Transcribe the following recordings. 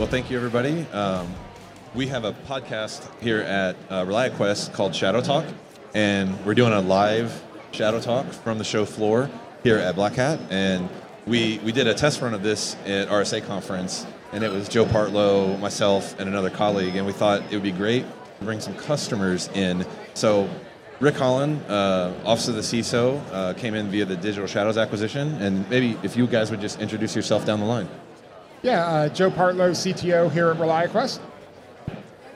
Well, thank you, everybody. Um, we have a podcast here at uh, ReliaQuest called Shadow Talk, and we're doing a live Shadow Talk from the show floor here at Black Hat. And we, we did a test run of this at RSA conference, and it was Joe Partlow, myself, and another colleague, and we thought it would be great to bring some customers in. So Rick Holland, uh, Office of the CISO, uh, came in via the Digital Shadows acquisition, and maybe if you guys would just introduce yourself down the line. Yeah, uh, Joe Partlow, CTO here at ReliaQuest.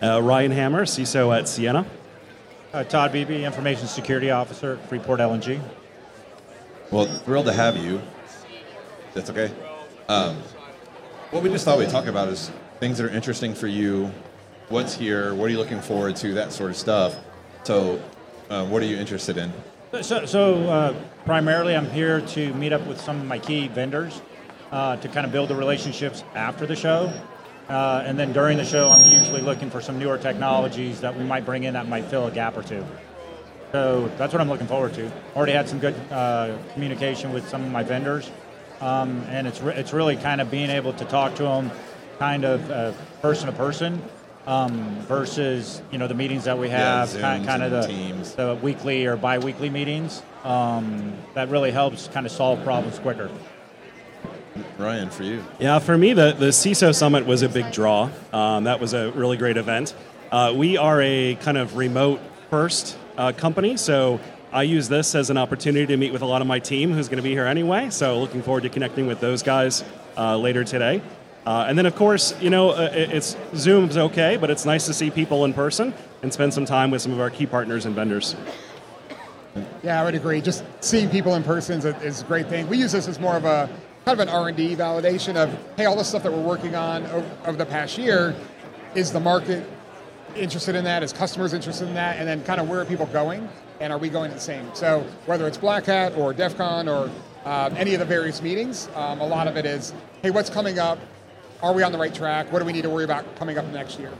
Uh, Ryan Hammer, CISO at Ciena. Uh, Todd Beebe, Information Security Officer at Freeport LNG. Well, thrilled to have you. That's okay. Um, what we just thought we'd talk about is things that are interesting for you. What's here? What are you looking forward to? That sort of stuff. So, uh, what are you interested in? So, so uh, primarily, I'm here to meet up with some of my key vendors uh, to kind of build the relationships after the show. Uh, and then during the show, I'm usually looking for some newer technologies that we might bring in that might fill a gap or two. So that's what I'm looking forward to. Already had some good uh, communication with some of my vendors, um, and it's re- it's really kind of being able to talk to them, kind of uh, person to person, um, versus you know the meetings that we have, Zooms kind, kind of the, Teams. the weekly or bi-weekly meetings. Um, that really helps kind of solve problems quicker. Ryan, for you. Yeah, for me, the, the CISO Summit was a big draw. Um, that was a really great event. Uh, we are a kind of remote first uh, company, so I use this as an opportunity to meet with a lot of my team who's going to be here anyway. So looking forward to connecting with those guys uh, later today. Uh, and then, of course, you know, uh, it's Zoom's okay, but it's nice to see people in person and spend some time with some of our key partners and vendors. Yeah, I would agree. Just seeing people in person is a, is a great thing. We use this as more of a kind of an R&D validation of, hey, all the stuff that we're working on over, over the past year, is the market interested in that? Is customers interested in that? And then kind of where are people going? And are we going the same? So whether it's Black Hat or DEF CON or um, any of the various meetings, um, a lot of it is, hey, what's coming up? Are we on the right track? What do we need to worry about coming up next year?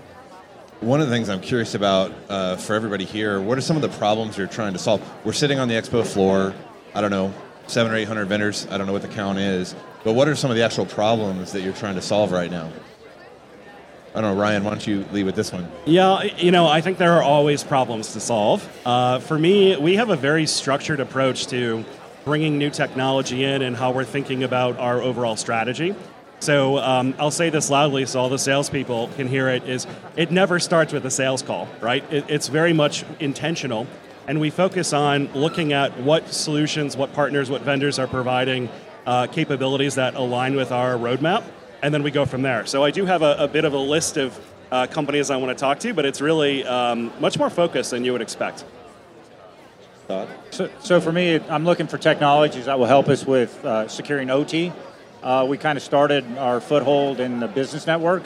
One of the things I'm curious about uh, for everybody here, what are some of the problems you're trying to solve? We're sitting on the expo floor, I don't know, seven or eight hundred vendors, I don't know what the count is, but what are some of the actual problems that you're trying to solve right now? I don't know, Ryan, why don't you lead with this one? Yeah, you know, I think there are always problems to solve. Uh, for me, we have a very structured approach to bringing new technology in and how we're thinking about our overall strategy. So um, I'll say this loudly so all the salespeople can hear it: is it never starts with a sales call, right? It, it's very much intentional, and we focus on looking at what solutions, what partners, what vendors are providing uh, capabilities that align with our roadmap, and then we go from there. So I do have a, a bit of a list of uh, companies I want to talk to, but it's really um, much more focused than you would expect. So, so for me, I'm looking for technologies that will help us with uh, securing OT. Uh, we kind of started our foothold in the business network,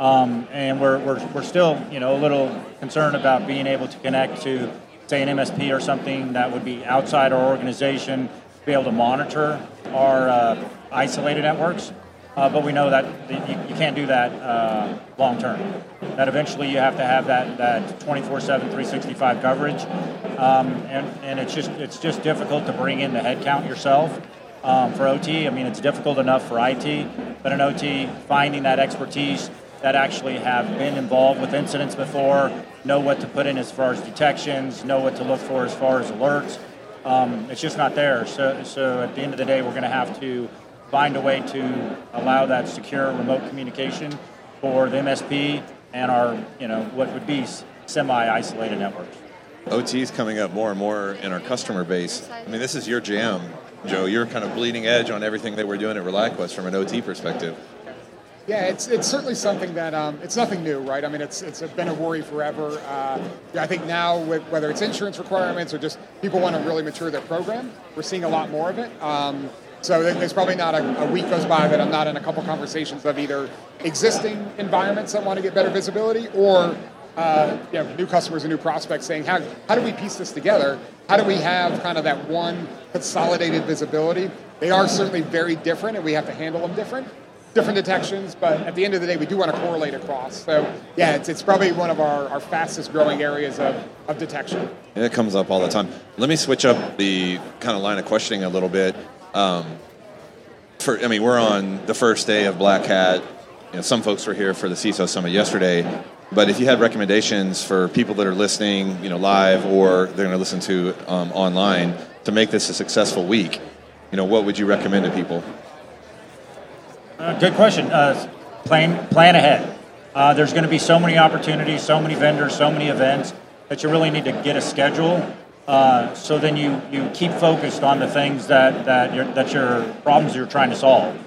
um, and we're, we're, we're still you know a little concerned about being able to connect to say an MSP or something that would be outside our organization, be able to monitor our uh, isolated networks. Uh, but we know that you, you can't do that uh, long term. That eventually you have to have that, that 24/7, 365 coverage, um, and, and it's just it's just difficult to bring in the headcount yourself um, for OT. I mean, it's difficult enough for IT, but in OT, finding that expertise that actually have been involved with incidents before, know what to put in as far as detections, know what to look for as far as alerts. Um, it's just not there. So, so at the end of the day, we're going to have to find a way to allow that secure remote communication for the MSP and our, you know, what would be semi-isolated networks. OT is coming up more and more in our customer base. I mean, this is your jam, Joe. You're kind of bleeding edge on everything that we're doing at ReliaQuest from an OT perspective. Yeah, it's, it's certainly something that um, it's nothing new, right? I mean, it's it's been a worry forever. Uh, I think now, with, whether it's insurance requirements or just people want to really mature their program, we're seeing a lot more of it. Um, so there- there's probably not a, a week goes by that I'm not in a couple conversations of either existing environments that want to get better visibility or uh, you know, new customers and new prospects saying, how, how do we piece this together? How do we have kind of that one consolidated visibility? They are certainly very different and we have to handle them different different detections, but at the end of the day, we do want to correlate across. So, yeah, it's, it's probably one of our, our fastest growing areas of, of detection. It comes up all the time. Let me switch up the kind of line of questioning a little bit. Um, for, I mean, we're on the first day of Black Hat. you know, some folks were here for the CISO Summit yesterday. But if you had recommendations for people that are listening, you know, live or they're going to listen to um, online to make this a successful week, you know, what would you recommend to people? Uh, good question. Uh, plan plan ahead. Uh, there's going to be so many opportunities, so many vendors, so many events that you really need to get a schedule. Uh, so then you, you keep focused on the things that that your that your problems you're trying to solve.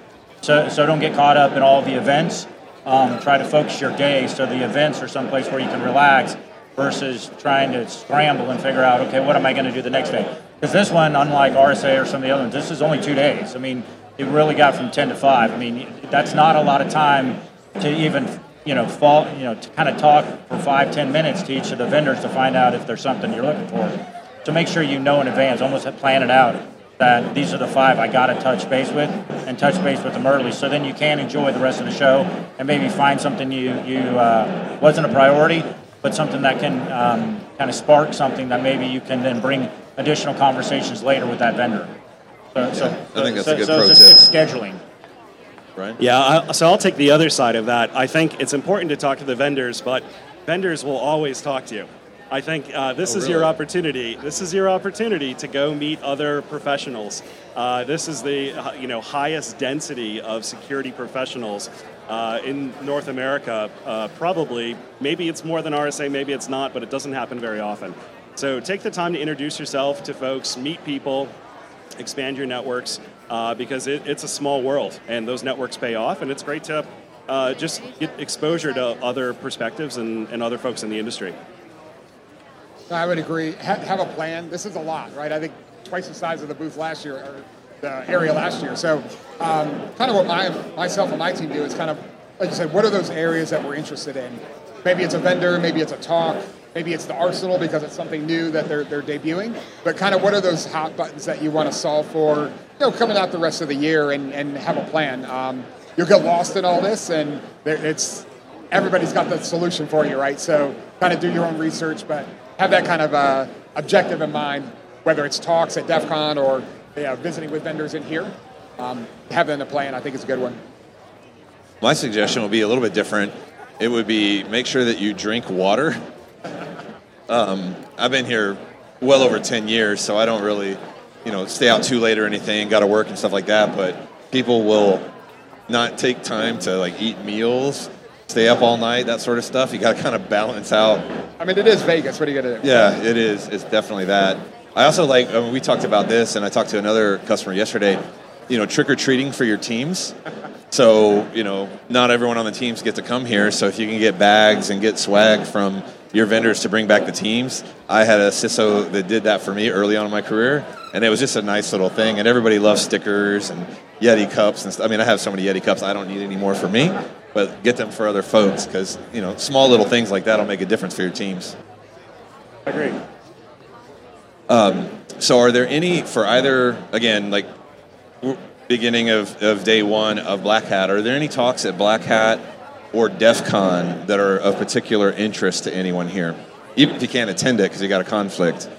So so don't get caught up in all the events. Um, try to focus your day so the events are someplace where you can relax versus trying to scramble and figure out okay what am I going to do the next day. Because this one, unlike RSA or some of the other ones, this is only two days. I mean, it really got from 10 to 5. I mean, that's not a lot of time to even, you know, fall, you know, to kind of talk for five, 10 minutes to each of the vendors to find out if there's something you're looking for. So make sure you know in advance, almost plan it out that these are the five I got to touch base with and touch base with them early so then you can enjoy the rest of the show and maybe find something you, you uh, wasn't a priority but something that can um, kind of spark something that maybe you can then bring additional conversations later with that vendor. So, so I think that's so, a good so pro it's, tip. It's scheduling. Right. Yeah, I, so I'll take the other side of that. I think it's important to talk to the vendors, but vendors will always talk to you. I think uh, this oh, is really? your opportunity. This is your opportunity to go meet other professionals. Uh, this is the uh, you know highest density of security professionals uh, in North America. Uh, probably, maybe it's more than RSA, maybe it's not, but it doesn't happen very often. So take the time to introduce yourself to folks, meet people, expand your networks, uh, because it, it's a small world, and those networks pay off, and it's great to just get exposure to other perspectives and, and other folks in the industry. I would agree. Have, have, a plan. This is a lot, right? I think twice the size of the booth last year, or the area last year. So, um, kind of what my myself and my team do is kind of, like you said, what are those areas that we're interested in? Maybe it's a vendor, maybe it's a talk, maybe it's the arsenal because it's something new that they're they're debuting. But kind of what are those hot buttons that you want to solve for? You know, coming out the rest of the year and, and have a plan. Um, you'll get lost in all this, and it's everybody's got the solution for you, right? So, kind of do your own research, but have that kind of uh, objective in mind, whether it's talks at DEF CON or visiting with vendors in here. Um, having a plan, I think, is a good one. My suggestion would be a little bit different. It would be make sure that you drink water. Um, I've been here well over 10 years, so I don't really, you know, stay out too late or anything, got to work and stuff like that, but people will not take time to like eat meals stay up all night, that sort of stuff. You got to kind of balance out. I mean, it is Vegas. What are you going to do? Yeah, it is. It's definitely that. I also like, I mean, we talked about this, and I talked to another customer yesterday, you know, trick or treating for your teams. So, you know, not everyone on the teams get to come here. So if you can get bags and get swag from your vendors to bring back the teams, I had a CISO that did that for me early on in my career, and it was just a nice little thing. And everybody loves stickers and Yeti cups and stuff. I mean, I have so many Yeti cups, I don't need any more for me, but get them for other folks because you know small little things like that will make a difference for your teams. I agree. Um, so, are there any for either again like beginning of, of day one of Black Hat? Are there any talks at Black Hat or DEF CON that are of particular interest to anyone here? Even if you can't attend it because you got a conflict.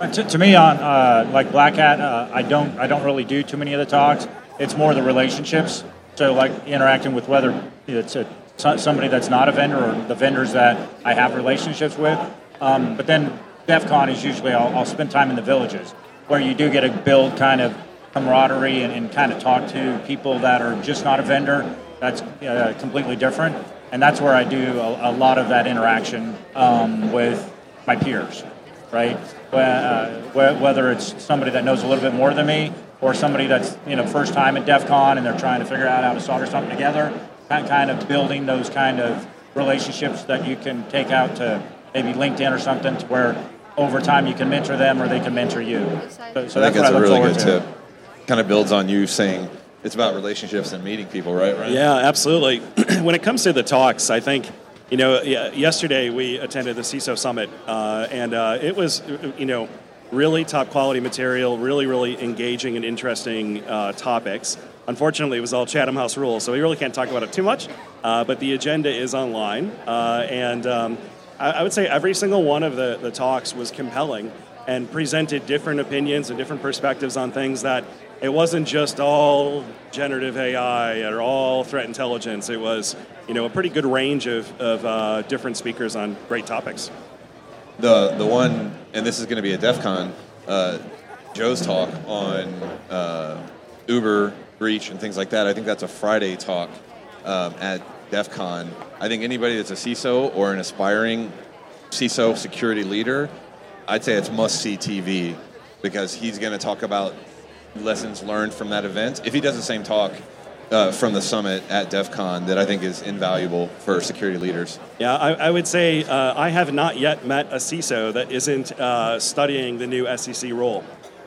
To, to me, on uh, like Black Hat, uh, I don't I don't really do too many of the talks. It's more the relationships. So like interacting with whether it's a, somebody that's not a vendor or the vendors that I have relationships with. Um, but then DEF CON is usually I'll, I'll, spend time in the villages where you do get to build kind of camaraderie and, and kind of talk to people that are just not a vendor. That's uh, completely different, and that's where I do a, a lot of that interaction um, with my peers, right? Uh, whether it's somebody that knows a little bit more than me or somebody that's you know first time at DEF CON and they're trying to figure out how to solder something together, kind of building those kind of relationships that you can take out to maybe LinkedIn or something to where over time you can mentor them or they can mentor you. So, so I think that's a really good tip. Kind of builds on you saying it's about relationships and meeting people, right? Yeah, absolutely. when it comes to the talks, I think you know, yesterday we attended the CISO Summit, uh, and uh, it was, you know, really top quality material, really, really engaging and interesting uh, topics. Unfortunately, it was all Chatham House rules, so we really can't talk about it too much. Uh, but the agenda is online, uh, and um, I, I, would say every single one of the, the talks was compelling and presented different opinions and different perspectives on things that it wasn't just all generative AI or all threat intelligence. It was, you know, a pretty good range of, of uh, different speakers on great topics. The the one, and this is going to be a DEF CON, uh, Joe's talk on uh, Uber breach and things like that. I think that's a Friday talk um, at DEF CON. I think anybody that's a CISO or an aspiring CISO security leader, I'd say it's must see TV because he's going to talk about lessons learned from that event. If he does the same talk uh, from the summit at DEF CON, that I think is invaluable for security leaders. Yeah, I, I would say uh, I have not yet met a CISO that isn't uh, studying the new SEC rule.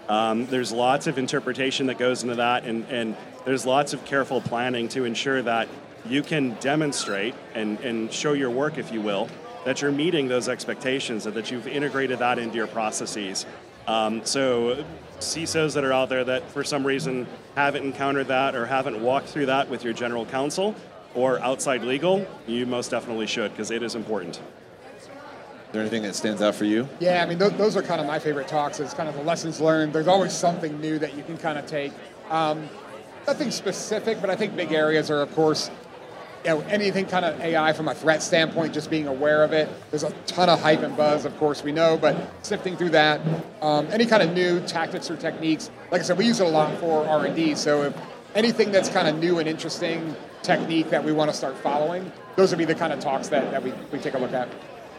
Um, there's lots of interpretation that goes into that, and, and there's lots of careful planning to ensure that you can demonstrate and, and show your work, if you will, that you're meeting those expectations and that you've integrated that into your processes. Um, so, CISOs that are out there that for some reason haven't encountered that or haven't walked through that with your general counsel or outside legal, you most definitely should because it is important. Is there anything that stands out for you? Yeah, I mean, those, those are kind of my favorite talks. It's kind of the lessons learned. There's always something new that you can kind of take. Um, nothing specific, but I think big areas are, of course, you know, anything kind of AI from a threat standpoint, just being aware of it. There's a ton of hype and buzz, of course, we know, but sifting through that. Um, any kind of new tactics or techniques. Like I said, we use it a lot for R&D, so if anything that's kind of new and interesting technique that we want to start following, those would be the kind of talks that, that we, we take a look at.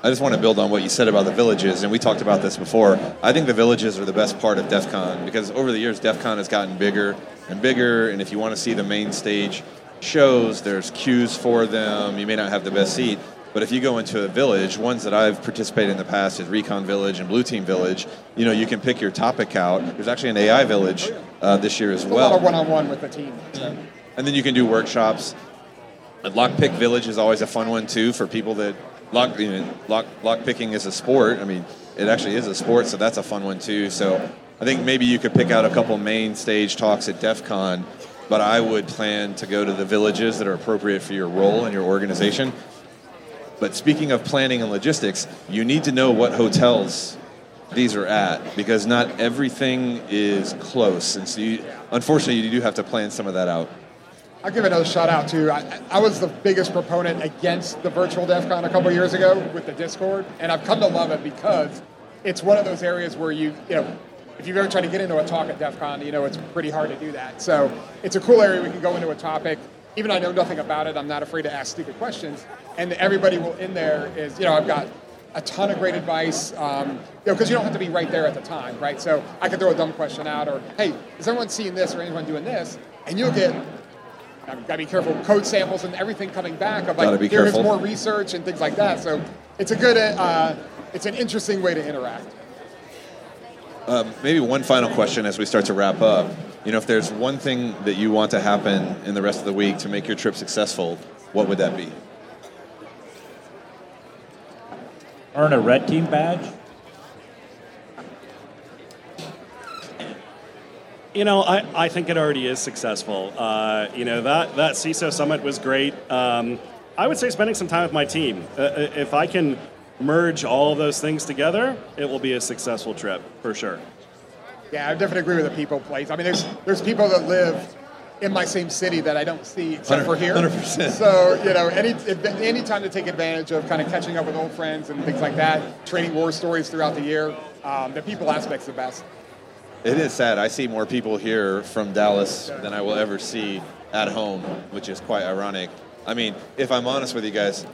I just want to build on what you said about the villages, and we talked about this before. I think the villages are the best part of DEF CON because over the years, DEF CON has gotten bigger and bigger, and if you want to see the main stage shows, there's queues for them. You may not have the best seat, but if you go into a village, ones that I've participated in the past is Recon Village and Blue Team Village. You know, you can pick your topic out. There's actually an AI village uh, this year as A well. lot of one-on-one with the team. So. And then you can do workshops. And Lockpick Village is always a fun one too for people that lock you know, lock lock picking is a sport. I mean, it actually is a sport, so that's a fun one too. So I think maybe you could pick out a couple main stage talks at DEF CON, but I would plan to go to the villages that are appropriate for your role and your organization. But speaking of planning and logistics, you need to know what hotels these are at because not everything is close, and so you, unfortunately you do have to plan some of that out. I'll give another shout out to. I, I was the biggest proponent against the virtual DEF CON a couple years ago with the Discord, and I've come to love it because it's one of those areas where you, you know, if you've ever tried to get into a talk at DEF CON, you know it's pretty hard to do that. So it's a cool area we can go into a topic. Even I know nothing about it, I'm not afraid to ask stupid questions, and everybody will in there is, you know, I've got a ton of great advice, um, you know, because you don't have to be right there at the time, right? So I can throw a dumb question out, or hey, is everyone seeing this or anyone doing this? And you'll get I mean, gotta be careful. Code samples and everything coming back of like careful. more research and things like that. So it's a good, uh, it's an interesting way to interact. Um, maybe one final question as we start to wrap up. You know, if there's one thing that you want to happen in the rest of the week to make your trip successful, what would that be? Earn a red team badge. You know, I, I think it already is successful. Uh, you know, that, that CISO summit was great. Um, I would say spending some time with my team. Uh, uh, if I can merge all of those things together, it will be a successful trip for sure. Yeah, I definitely agree with the people place. I mean, there's there's people that live in my same city that I don't see except for here. 100%. So you know, any any time to take advantage of kind of catching up with old friends and things like that, trading war stories throughout the year. Um, the people aspect's the best. It is sad. I see more people here from Dallas than I will ever see at home, which is quite ironic. I mean, if I'm honest with you guys,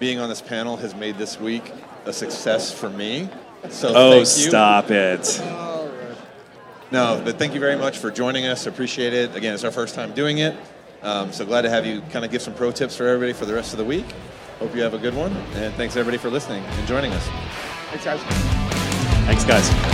being on this panel has made this week a success for me. So Oh, thank you. Oh, stop it. No, but thank you very much for joining us. Appreciate it. Again, it's our first time doing it. Um, so glad to have you kind of give some pro tips for everybody for the rest of the week. Hope you have a good one. And thanks everybody for listening and joining us. Thanks, guys. Thanks, guys.